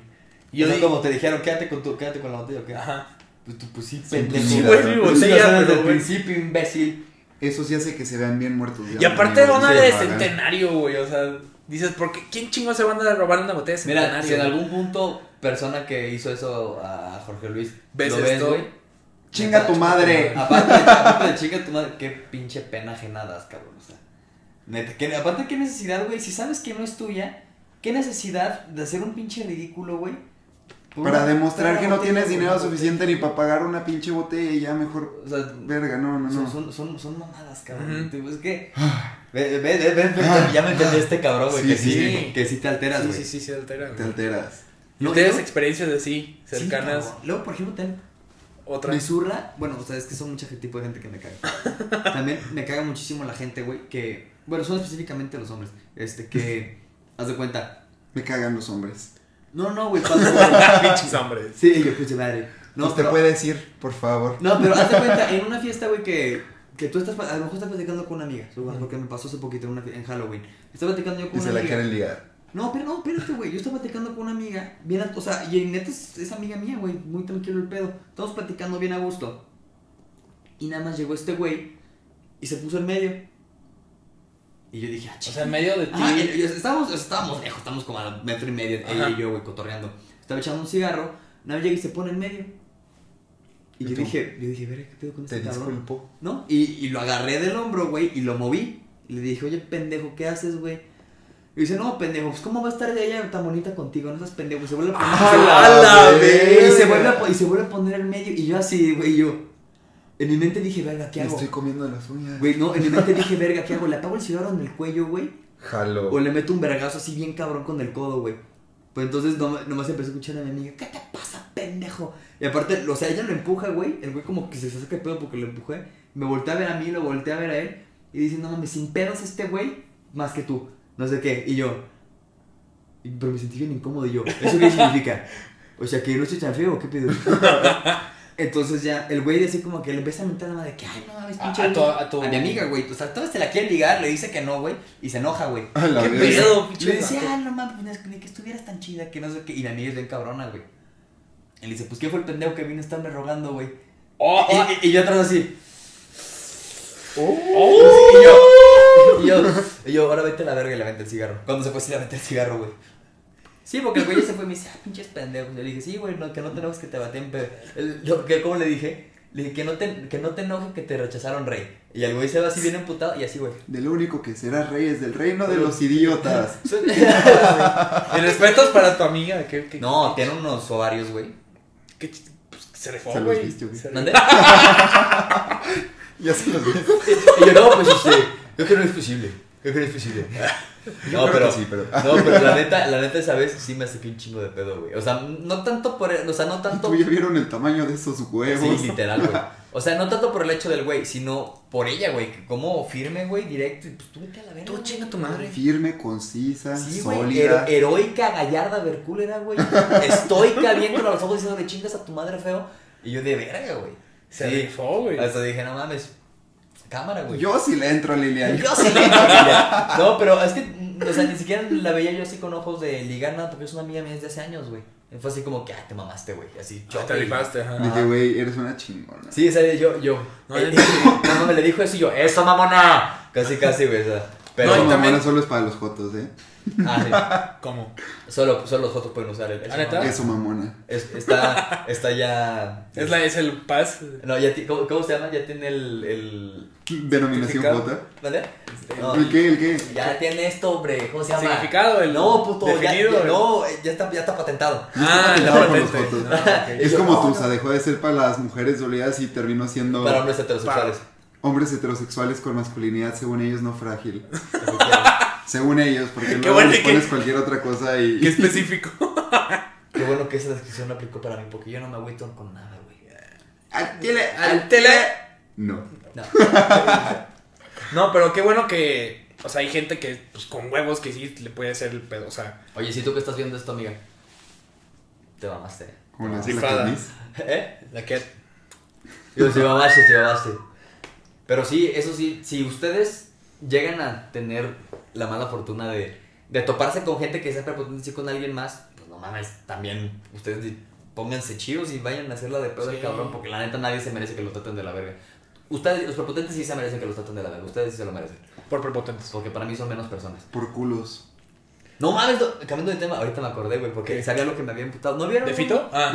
Y yo di- como te dijeron, quédate con, tu, quédate con la botella, ¿o qué? Ajá. Pues tú, pues sí, Sí, pendejo. Sí, Mira, güey, mi Pues sí, botella, desde el principio, imbécil. Eso sí hace que se vean bien muertos. ya, Y aparte amigos. una de centenario, güey. O sea, dices, ¿por qué? ¿Quién chingo se van a robar una botella de Mira, centenario? si en algún punto persona que hizo eso a Jorge Luis ¿Ves lo ves, güey. Chinga tu madre. Aparte de, aparte de chinga tu madre, qué pinche pena ajenadas, cabrón. O sea, neta, que, aparte, qué necesidad, güey. Si sabes que no es tuya, qué necesidad de hacer un pinche ridículo, güey. Para una- demostrar que no tienes dinero suficiente ni para pagar una pinche botella y ya mejor. O sea, Verga, no, no, son, no. son, son, son mamadas, cabrón. Es que. Ve, ve, ve, ve, ve, ya me entendí este cabrón, güey. Sí, que, sí, sí. que sí te alteras, Sí, güey. sí, sí, se altera. Te güey. alteras. ¿Y No, ustedes yo- experiencias así, Sí, cercanas? Luego, por ejemplo, también otra. Me zurra, bueno, o sea, es que son mucho tipo de gente que me caga. También me caga muchísimo la gente, güey, que, bueno, son específicamente los hombres, este, que, haz de cuenta, Me cagan los hombres. no, no, güey, Pinches hombres. sí, yo, pinche madre, no, No te pero, puedes ir, por favor. no, pero haz de cuenta, en una fiesta, güey, que, que tú estás, a lo mejor estás platicando con una amiga, porque me pasó hace poquito en, una, en Halloween, estaba platicando yo con Y se una la amiga, quieren ligar. no, pero no, espérate, güey. Yo estaba platicando con una amiga, bien, o sea, y neta es, es amiga mía, güey, muy tranquilo el pedo. Estamos platicando bien a gusto. Y nada más llegó este güey y se puso en medio. Y yo dije, ah, O chica. sea, en medio de ti. Ah, y- y estábamos, estábamos lejos, estábamos como a metro y medio, ella y yo, güey, cotorreando. Estaba echando un cigarro, más llega y se pone en medio. Y ¿Y yo tú? dije, yo dije, verga, ¿qué pedo con Te este cabrón? disculpo. ¿No? Y, y lo agarré del hombro, güey, y lo moví. Y le dije, oye, pendejo, ¿qué haces, güey? Y dice, no, pendejo, pues ¿cómo va a estar ella tan bonita contigo? No seas pendejo. Y se vuelve a poner, ¡A se vuelve- la ¡A la verga! y, se vuelve a, y se vuelve a poner en medio. Y yo así, güey, yo. En mi mente dije, verga, ¿qué Me hago? estoy comiendo las uñas. Güey, no, en mi mente dije, verga, ¿qué hago? ¿Le apago el cigarro en el cuello, güey? Jalo. O le meto un vergazo así bien cabrón con el codo, güey. Pues entonces no, nomás empecé a escuchar a mi amiga, ¿qué te pasa, pendejo? Y aparte, o sea, ella lo empuja, güey. El güey como que se saca el pedo porque lo empujé. Me volteé a ver a mí, lo volteé a ver a él. Y dice, no mames, sin pedos este güey, más que tú. No sé qué. Y yo, pero me sentí bien incómodo y yo. ¿Eso qué significa? O sea, que no estoy tan feo, ¿o ¿qué pedo? Entonces ya, el güey así como que le empieza a mentar la madre de que, ay, no mames, pinche. a tu- a tu- mi amiga, güey. O sea, todos te la quieren ligar, le dice que no, güey. Y se enoja, güey. A la ¿Qué pedo, pinche Le decía, vato? ah, no mames, pues, ni que estuvieras tan chida, que no sé qué. Y la amiga es bien cabrona, güey. Y le dice, pues, ¿qué fue el pendejo que vino a estarme rogando, güey? Oh, oh, Y, y- y yo atrás así. oh. Y yo, y yo, y yo, ahora vete a la verga y le aventé el cigarro. Cuando se fue, sí le aventé el cigarro, güey. Sí, porque el güey ya se fue y me dice, ah, pinches pendejos. Y le dije, sí, güey, no, que no tenemos que te baten, pero. el- yo, que, ¿Cómo le dije? Le dije, que no, te, que no te enoje que te rechazaron, rey. Y el güey se va así bien emputado y así, güey. De lo único que serás rey es del reino de los idiotas. Y respetos para tu amiga. ¿qué, qué, no, tiene unos ovarios, güey. qué pues, se Se los güey. viste, güey. Se ¿Mande? Ya se los ves. Y yo, no, pues este, creo que no es posible. Es posible. Yo No, pero, que sí, pero. no, pero la neta, la neta esa vez sí me saqué un chingo de pedo, güey. O sea, no tanto por, el- o sea, no tanto. ¿Tú ya vieron el tamaño de esos huevos? Sí, literal, güey. O sea, no tanto por el hecho del güey, sino por ella, güey. que Como firme, güey, directo. Y pues tú vete a la verga. Tú güey. chinga tu madre. Firme, concisa, Sí, güey. sólida. hero- heroica, gallarda, vercúlera, güey. Estoica, viendo a los ojos diciendo, le chingas a tu madre feo. Y yo de verga, güey. Se Sí. rifó, güey. Hasta dije, no mames. Cámara, güey. Yo sí le entro, Lilian. Yo sí le entro, Lilia. No, pero es que, o sea, ni siquiera la veía yo así con ojos de ligar nada, porque es una amiga mía desde hace años, güey. Fue así como que, ah, te mamaste, güey. Así, Ah, choque te rifaste, ajá. Dije, güey, eres una chingona. Sí, o sea, yo, yo. No, eh, no, no, me le dijo eso y yo, ¡eso, mamona! Casi, casi, güey, o sea. Pero, No, y también- mamona solo es para los jotos, ¿eh? Ah, ¿Cómo? sí. Solo, solo los fotos pueden usar el. ¿Ah, neta? mamona. Eso, mamona. Es- está, está ya. Es, la, es el paz. No, ya, ti- ¿cómo, cómo se llama? Ya tiene el. el... Denominación jota. ¿Vale? No, ¿El qué? ¿El qué? ya tiene esto, hombre. ¿Cómo se llama? Significado, el No, puto. ya- definido, ya- el- no, ya está, ya está patentado. Ah, la Con los patente. fotos. Ah, ok. Es yo, como no, Tusa, no. dejó de ser para las mujeres dolidas y terminó siendo Para hombres heterosexuales. hombres heterosexuales con masculinidad, según ellos, no frágil. Según ellos, porque luego bueno les que- pones cualquier otra cosa y... Qué específico. Qué bueno que esa descripción la aplicó para mí, porque yo no me agüito con nada, güey. Al tele, Al tele. No. No. No, pero qué bueno que. O sea, hay gente que, pues con huevos que sí le puede hacer el pedo. O sea, Oye, si tú que estás viendo esto, amiga, te mamaste. Como la. ¿Eh? la que. Yo, te mamaste, te mamaste. Pero sí, eso sí, si ustedes llegan a tener la mala fortuna de, de toparse con gente que sea prepotente con alguien más, pues no mames, también ustedes pónganse chidos y vayan a hacerla de pedo Sí. cabrón, porque la neta nadie se merece que lo traten de la verga. Ustedes, los prepotentes sí se merecen que los traten de la verga, ustedes sí se lo merecen. Por prepotentes. Porque para mí son menos personas. Por culos. No mames, no- cambiando de tema, ahorita me acordé, güey, porque ¿Qué? sabía lo que me había imputado. ¿No vieron? ¿De Fito? Ah.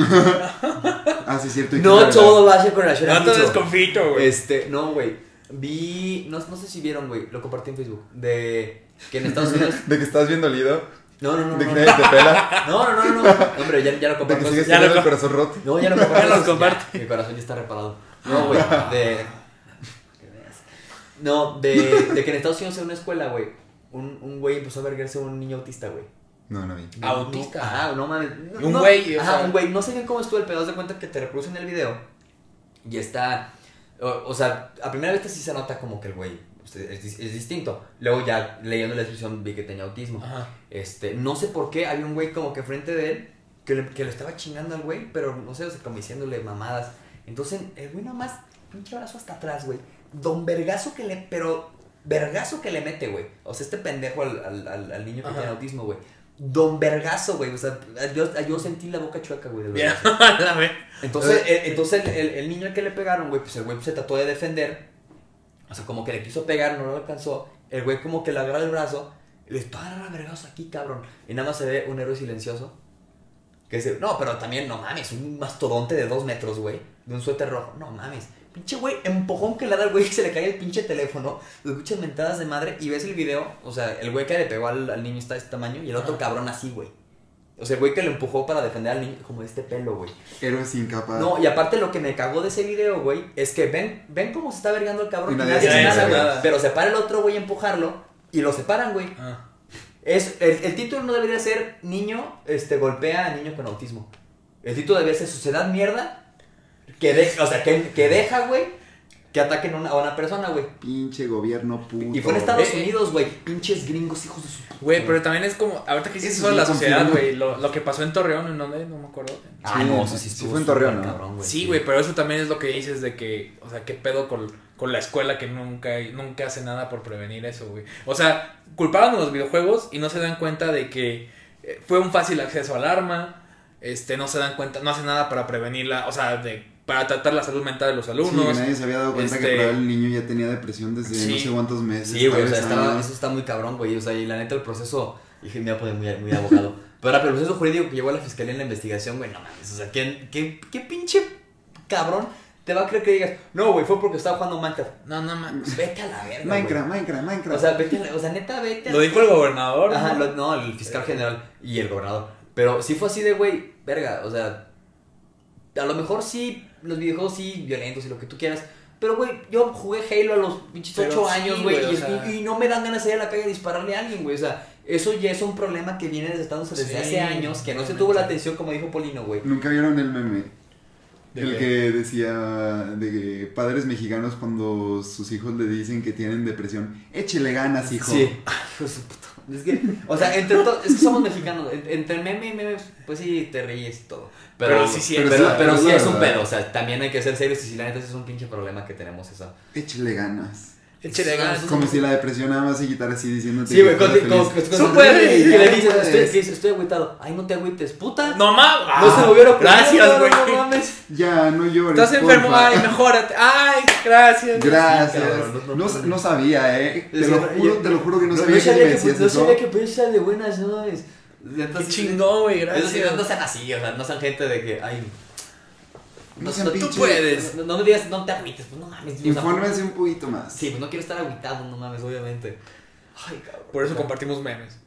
Ah, sí, cierto. y No todo va a ser con relación a No te Fito. desconfito, güey. Este, no, güey. Vi, no, no sé si vieron, güey, lo compartí en Facebook, de que en Estados Unidos... De que estás viendo Lido. No, no, no, De que no. nadie te pela. No, no, no, no, no. Hombre, ya, ya lo De compartí. que sigues Ya lo el co- corazón roto. No, ya lo compartí. Ya lo comparte. Mi corazón ya está reparado. No, güey, de... No, de, de que en Estados Unidos en una escuela, güey, un, un güey empezó a vergarse a un niño autista, güey. No, no vi. No, Autista. no, Ajá, no mames. No, Un no, güey, o Ajá, sea- un güey. No sé bien cómo estuvo el pedo. Haz de cuenta que te reproducen el video. Y está. O, o sea, a primera vista sí se nota como que el güey sea, es, es distinto. Luego ya leyendo la descripción vi que tenía autismo. Ajá. Este, no sé por qué había un güey como que frente de él que le, que le estaba chingando al güey, pero no sé, o sea, como diciéndole mamadas. Entonces, el güey nomás, pinche brazo hasta atrás, güey. Don vergazo que le, pero vergazo que le mete, güey. O sea, este pendejo al, al, al, al niño que Ajá. tiene autismo, güey. Don vergazo, güey. O sea, yo, yo sentí la boca chueca, güey. la ve. Entonces, el, entonces el, el- niño al que le pegaron, güey, pues el güey se trató de defender. O sea, como que le quiso pegar, no lo alcanzó. El güey como que le agarra el brazo y le dispara a vergazo aquí, cabrón. Y nada más se ve un héroe silencioso. Que dice, no, pero también, no mames, un mastodonte de dos metros, güey. De un suéter rojo. No mames. Pinche güey, empujón que le da al güey que se le cae el pinche teléfono. Lo escuchas mentadas de madre y ves el video. O sea, el güey que le pegó al, al niño está de este tamaño y el otro Ajá. cabrón así, güey. O sea, el güey que lo empujó para defender al niño como de este pelo, güey. Héroes incapaz. No, y aparte lo que me cagó de ese video, güey, es que ven, ven cómo se está vergando el cabrón. Y nadie nada, nada. güey. Pero se para el otro güey a empujarlo y lo separan, güey. Ah. Es, el, el título no debería ser niño este, golpea a niño con autismo. El título debería ser sociedad mierda. Que de- o sea, que, que deja, güey, que ataquen a una, a una persona, güey. Pinche gobierno puto. Y fue en Estados Eh, eh. Unidos, güey. Pinches gringos, hijos de su puta Güey, pero también es como, ahorita que hiciste Eso de la sociedad, güey, lo, lo que pasó en Torreón, ¿en dónde? No me acuerdo. Ah, Sí, no, eso sí sí estuvo fue en Torreón, cabrón, güey. Sí, güey, pero eso también es lo que dices de que, o sea, qué pedo con, con la escuela que nunca, nunca hace nada por prevenir eso, güey. O sea, culpaban a los videojuegos y no se dan cuenta de que eh, fue un fácil acceso al arma, este, no se dan cuenta, no hacen nada para prevenirla, o sea, de, para tratar la salud mental de los Sí, alumnos. que nadie se había dado cuenta este- que probablemente el niño ya tenía depresión desde Sí. no sé cuántos meses. Sí, güey, o sea, años. eso está muy cabrón, güey. O sea, y la neta, el proceso. Dije, me voy a poner muy, muy abogado. Pero el proceso jurídico que llevó a la fiscalía en la investigación, güey, no mames. O sea, ¿qué, qué, qué pinche cabrón te va a creer que digas, no, güey, fue porque estaba jugando Minecraft? No, no mames. Vete a la verga. Minecraft. Minecraft, Minecraft. O sea, vete a la, o sea, neta, vete a Lo dijo el gobernador. Ajá, ¿no? lo- no, el fiscal general y el gobernador. Pero sí fue así de, güey, verga, o sea, a lo mejor sí, los videojuegos sí, violentos y lo que tú quieras. Pero, güey, yo jugué Halo a los pinches Pero 8 sí, años, güey, y, o sea- y- y no me dan ganas de salir a la calle a dispararle a alguien, güey. O sea, eso ya es un problema que viene desde Sí, hace años, que no se tuvo la atención, como dijo Polino, güey. Nunca vieron el meme. ¿De el qué? que decía de que padres mexicanos cuando sus hijos le dicen que tienen depresión, échele ganas, hijo. Sí. Hijo de su puta. Es que, o sea, entre to- es que somos mexicanos. en- Entre meme y meme, pues sí, te ríes y todo. Pero, Pero sí, sí, sí, pero, pero pero, sí, sí la es un pedo. O sea, también hay que ser serios y si la neta es un pinche problema que tenemos eso. Échele ganas. Échale ganas. Como si la depresión nada más se quitara así diciéndote Sí, güey, con, y le dices, estoy, agüitado. Ay, no te agüites, puta. No mames. No se ocurrido, Gracias, no, güey. No, mames. Ya, no llores. Estás enfermo, ay, mejórate. Ay, gracias. Gracias. No- sabía, eh. Te lo, juro, yo- te lo juro que no sabía no que me decías no sabía que podías de buenas, no es. Qué chingón, güey, gracias. no, no sean así, o sea, no sean gente de que, ay. No sean tú pinches. puedes. No, no me digas, no te agüites, pues no mames. o sea, Infórmense un poquito más. Sí, pues no quiero estar agüitado, no mames, obviamente. Ay, cabrón. Por eso compartimos memes.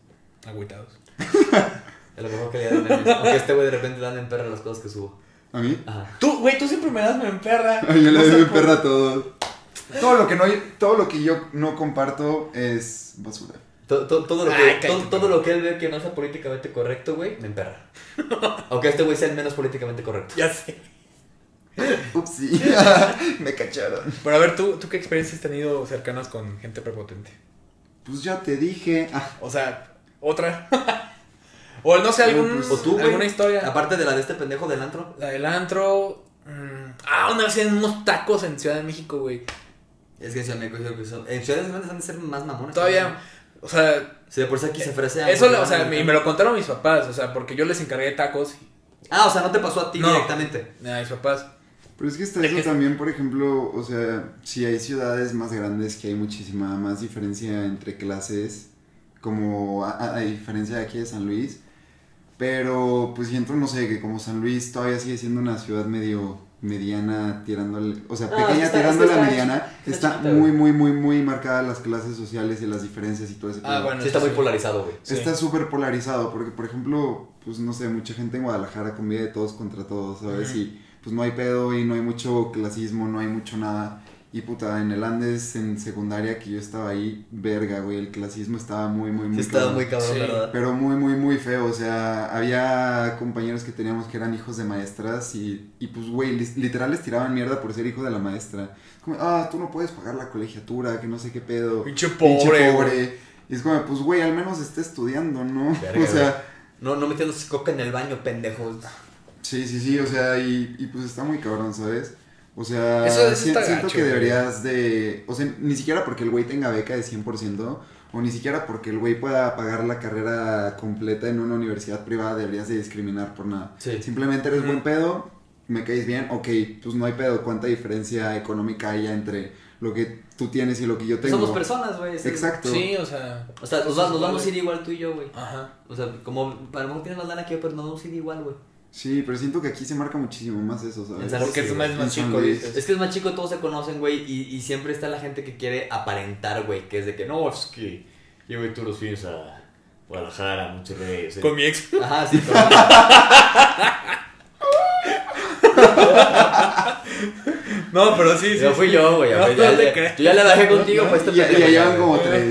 Agüitados. Es lo mejor que le dan memes. Aunque este güey de repente dan en perra las cosas que subo. ¿A mí? Ajá. Tú, güey, tú siempre me das me perra. Ay, yo le No doy por- perra a todo. Todo lo que no todo lo que yo no comparto es basura. Todo, todo, todo, lo que, Ay, todo, todo lo que él ve que no sea políticamente correcto, güey, me emperra. Aunque este güey sea el menos políticamente correcto. Ya sé. Upsi. Me cacharon. Pero a ver, ¿tú, ¿tú qué experiencias has tenido cercanas con gente prepotente? Pues ya te dije. Ah, O sea, otra. o no sé, algún, Pues, O tú, güey. alguna historia. Aparte de la de este pendejo del antro. La del antro. mm, ah, una vez en unos tacos en Ciudad de México, güey. Es que en Ciudad de México, en ciudades grandes han de ser más mamones. Todavía, o sea, Sí, por sí aquí se ofrece. eso, o sea, y me lo contaron mis papás, o sea, porque yo les encargué tacos Ah, o sea, no te pasó a ti No. directamente. a mis papás. Pero es que está eso que- también, por ejemplo, o sea, si hay ciudades más grandes que hay muchísima más diferencia entre clases, como a, a- a diferencia de aquí de San Luis, pero pues siento, no sé, que como San Luis todavía sigue siendo una ciudad medio mediana, tirándole, o sea, Ah, pequeña está- tirándole está a mediana, está muy, muy, muy, muy marcadas las clases sociales y las diferencias y todo ese Ah, bueno. Sí, está muy polarizado, güey. Está súper polarizado, porque por ejemplo, pues no sé, mucha gente en Guadalajara convive de todos contra todos, ¿sabes? Ujú. Y pues no hay pedo y no hay mucho clasismo, no hay mucho nada. Y puta, en el Andes, en secundaria que yo estaba ahí, verga, güey, el clasismo estaba muy, muy, muy Sí, estaba cabrón. muy cabrón, Sí. ¿verdad? Pero muy, muy, muy feo, o sea, había compañeros que teníamos que eran hijos de maestras y, y pues, güey, literal les tiraban mierda por ser hijo de la maestra. Como, ah, tú no puedes pagar la colegiatura, que no sé qué pedo. Pinche Pinche pobre. güey. pobre. Y es como, pues, güey, al menos esté estudiando, ¿no? Verga, o sea, No, no metiéndose coca en el baño, pendejos. Sí, sí, sí, o sea, y, y pues está muy cabrón, ¿sabes? O sea, Eso- eso si- está siento gacho, que deberías de, o sea, ni siquiera porque el güey tenga beca de 100%, o ni siquiera porque el güey pueda pagar la carrera completa en una universidad privada, deberías de discriminar por nada. Sí. Simplemente eres buen pedo, me caes bien, ok, pues no hay pedo, ¿cuánta diferencia económica hay entre lo que tú tienes y lo que yo tengo? Somos personas, güey. sí. Exacto. Sí, o sea. O sea, nos, va- nos vamos a ir igual tú y yo, güey. Ajá. O sea, como a lo mejor tienes más lana que yo, pero nos vamos a ir igual, güey. Sí, pero siento que aquí se marca muchísimo más eso, ¿sabes? Porque sí, eres más chico. Es que es más chico, todos se conocen, güey, y, y siempre está la gente que quiere aparentar, güey, que es de que no, es que yo voy todos los fines a Guadalajara, Monterrey. sea, Con mi ex. Ajá, sí, con- No, pero sí, sí. Yo fui sí. yo, güey. No, no yo ya le bajé contigo, pues este Y ya, ya llevan como tres.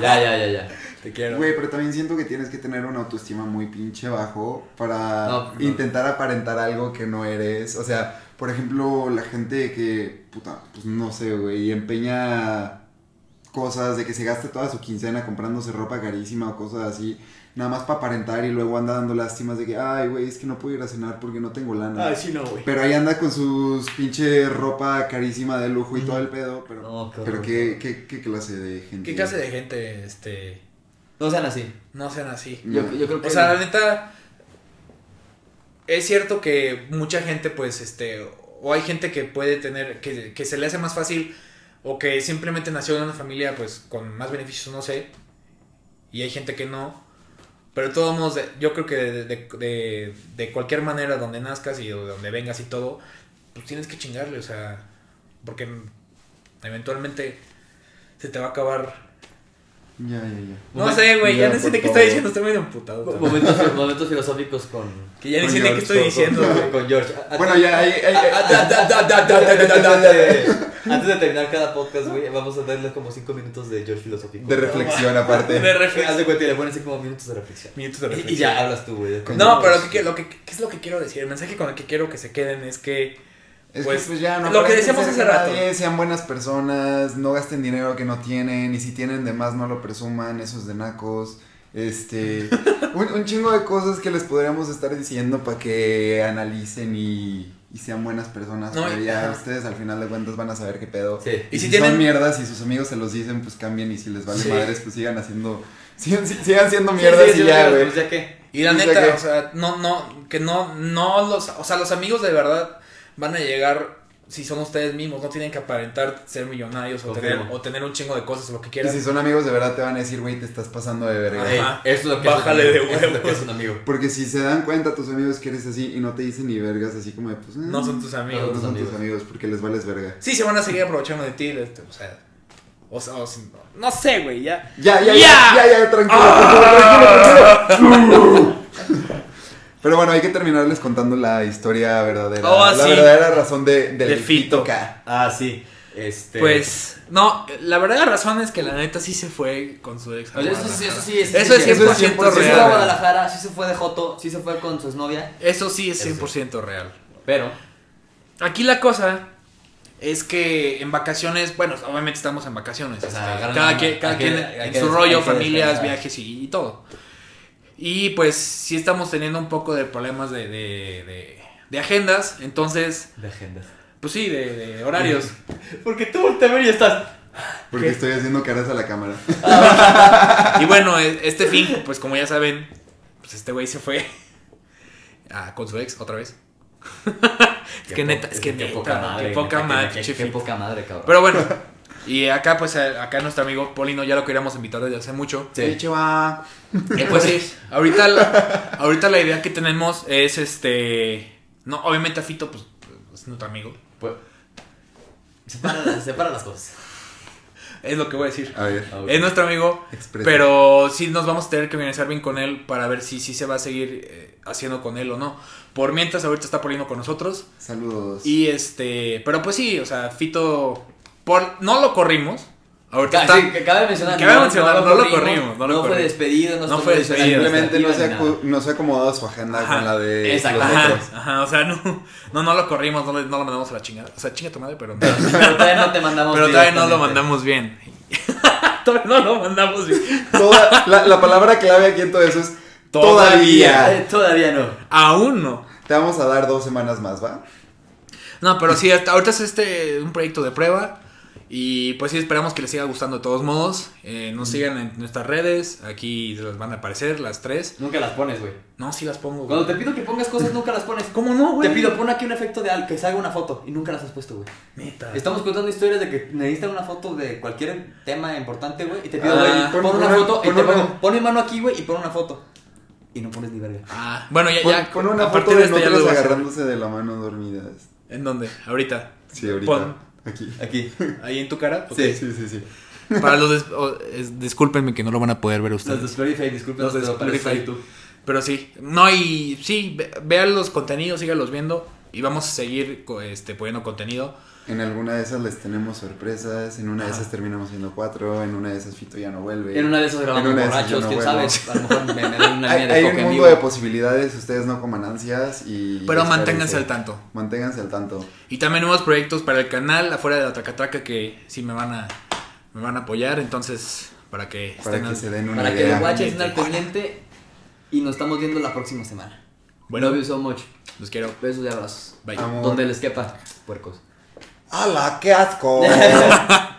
Ya, ya, ya, ya. Te quiero. Güey, pero también siento que tienes que tener una autoestima muy pinche bajo para No, no. intentar aparentar algo que no eres. O sea, por ejemplo, la gente que, puta, pues no sé, güey, empeña cosas de que se gaste toda su quincena comprándose ropa carísima o cosas así, nada más para aparentar y luego anda dando lástimas de que, ay, güey, es que no puedo ir a cenar porque no tengo lana. Ay, sí, no, güey. Pero ahí anda con sus pinche ropa carísima de lujo y todo el pedo, pero, No, qué pero. ¿qué, qué, qué clase de gente. ¿Qué clase de gente, este, No sean así. no sean así? Yo, yo creo que. O sea, la neta, es cierto que mucha gente, pues, este, o hay gente que puede tener, que, que se le hace más fácil, o que simplemente nació en una familia, pues, con más beneficios, no sé, y hay gente que no, pero de todos modos, yo creo que de, de- de- de cualquier manera donde nazcas y de donde vengas y todo, pues tienes que chingarle, o sea, porque eventualmente se te va a acabar. Ya, ya, ya. No sé, güey, ya, no sé de qué estoy diciendo, estoy medio amputado. Momentos, momentos filosóficos con. Que ya ni sé de qué estoy diciendo, güey. Con George. Bueno, ya, ahí. Antes de terminar cada podcast, güey, vamos a darle como 5 minutos de George filosófico. De reflexión, aparte. De reflexión. Haz de cuenta y le pones así como minutos de reflexión. Minutos de reflexión. Y ya hablas tú, güey. No, pero ¿qué es lo que quiero decir? El mensaje con el que quiero que se queden es que es Pues, que pues ya no lo que decíamos hace rato. nadie, sean buenas personas, no gasten dinero que no tienen, y si tienen de más no lo presuman, esos de nacos. Este, un, un chingo de cosas que les podríamos estar diciendo para que analicen y, y sean buenas personas. No, pero ya ajá. ustedes al final de cuentas van a saber qué pedo. Sí. Y Y, si si, tienen- son mierdas y sus amigos se los dicen, pues cambien. Y si les vale Sí. madres, pues sigan haciendo. Sigan, sigan siendo mierdas sí, y ya, güey. pues, ya qué. Y la neta, o sea, no, no, que no, no los, o sea, los amigos de verdad van a llegar si son ustedes mismos, no tienen que aparentar ser millonarios o tener, o tener un chingo de cosas o lo que Y quieran. si son amigos de verdad, te van a decir, güey, te estás pasando de verga. Ajá. esto es lo que Bájale es de un amigo, esto es lo que huevos. es un amigo. Porque si se dan cuenta tus amigos que eres así y no te dicen ni vergas, así como de, pues. eh, No son tus No, amigos. no tus son amigos. tus amigos porque les vales verga. Sí, se van a seguir aprovechando de ti, este, o sea, o, sea, o si- no sé, güey, ya. Ya, ya, ¡Ya! ya, ya, ya, tranquilo, tranquilo, tranquilo, tranquilo. Pero bueno, hay que terminarles contando la historia verdadera. Oh, la sí. verdadera razón de, del De Fito. K. Ah, sí. Este. Pues, no, la verdadera razón es que la neta sí se fue con su ex. Oye, eso sí, eso sí, Eso es sí, sí, 100% Sí se fue a real. Guadalajara, sí se fue de Joto, sí se fue con su exnovia, Eso sí es Eso sí. 100% real. pero. aquí la cosa es que en vacaciones, bueno, obviamente estamos en vacaciones. O sea, este, cada una- quien, cada que- quien en que su rollo, que familias, viajes y, y todo. Y pues sí estamos teniendo un poco de problemas de, de, de- de agendas, entonces, De agendas. pues sí, de, de horarios. Porque tú volteas a ver y estás. Porque estoy haciendo caras a la cámara. y bueno, e- este fin, pues como ya saben, pues este güey se fue a- con su ex otra vez. es que neta, es que qué neta, poca madre. qué poca neta, madre, qué- poca madre, cabrón. Pero bueno, y acá pues a- acá nuestro amigo Polino ya lo queríamos invitar desde hace mucho. Sí. Y pues sí, ahorita la, ahorita la idea que tenemos es este no, obviamente a Fito pues es nuestro amigo. Pues, separa, las- separa las cosas. Es lo que voy a decir. A ver, Ok. Es nuestro amigo, expresa. pero sí nos vamos a tener que organizar bien con él para ver si sí se va a seguir eh, haciendo con él o no. Por mientras ahorita está Polino con nosotros Saludos. y este, pero pues sí, o sea, Fito por no lo corrimos. Ahorita Ca- está sí, que cabe mencionar, Cabe mencionar, no lo corrimos, no lo fue corrimos. despedido, no, No fue despedido. Simplemente no se, no se ha acomodado su agenda Ajá. con la de Exacto. los Ajá, otros. ajá, o sea, no, no, no lo corrimos, no, le- no lo mandamos a la chingada. O sea, chinga tu madre, pero no. Pero todavía no te mandamos Pero todavía no lo mandamos bien. todavía no lo mandamos bien. Toda- la, la palabra clave aquí en todo eso es Todavía. todavía. Eh, Todavía no. Aún no. Te vamos a dar dos semanas más, ¿va? No, pero sí, hasta ahorita es este un proyecto de prueba. Y pues sí, esperamos que les siga gustando de todos modos. Eh, nos sigan en nuestras redes. Aquí les van a aparecer las tres. Nunca las pones, güey. No, sí las pongo. güey. Cuando te pido que pongas cosas, nunca las pones. ¿Cómo no, güey? Te pido, pon aquí un efecto de al que salga una foto y nunca las has puesto, güey. Neta. Estamos contando historias de que necesitan una foto de cualquier tema importante, güey. Y te pido, Ah, güey, pon- pon, una pon- foto y pon te una- pongo, pon mi mano aquí, güey, y pon una foto. Y no pones ni verga. Ah, bueno, ya, Pon, ya. pon una a foto partir de esto ya lo agarrándose de la mano dormidas. ¿En dónde? Ahorita. Sí, ahorita. Pon. Aquí. Aquí. Ahí en tu cara. Ok. Sí, sí, sí, sí. Para los. des- es- discúlpenme que no lo van a poder ver Los de ustedes. Splurify, disculpen, Los de pero sí. No, y sí, ve- vean los contenidos, síganlos viendo. Y vamos a seguir co- este, poniendo contenido. En alguna de esas les tenemos sorpresas, en una de esas terminamos siendo cuatro, en una de esas Fito ya no vuelve. En una de esas grabamos En una de esas yo borrachos, no quién vuelvo. sabe. A lo mejor me, me dan una Hay, un mundo vivo. de posibilidades, ustedes no coman ansias y... Pero manténganse al tanto. Manténganse al tanto. Y también nuevos proyectos para el canal afuera de la Tracatraca que sí me van a, me van a apoyar. Entonces, para que Para que al- se den una Para que idea. watchen estén al pendiente. Y nos estamos viendo la próxima semana. Bueno. Love you so much. Los quiero. Besos y abrazos. Bye. Amor. Donde les quepa, puercos. Ala, ke azko!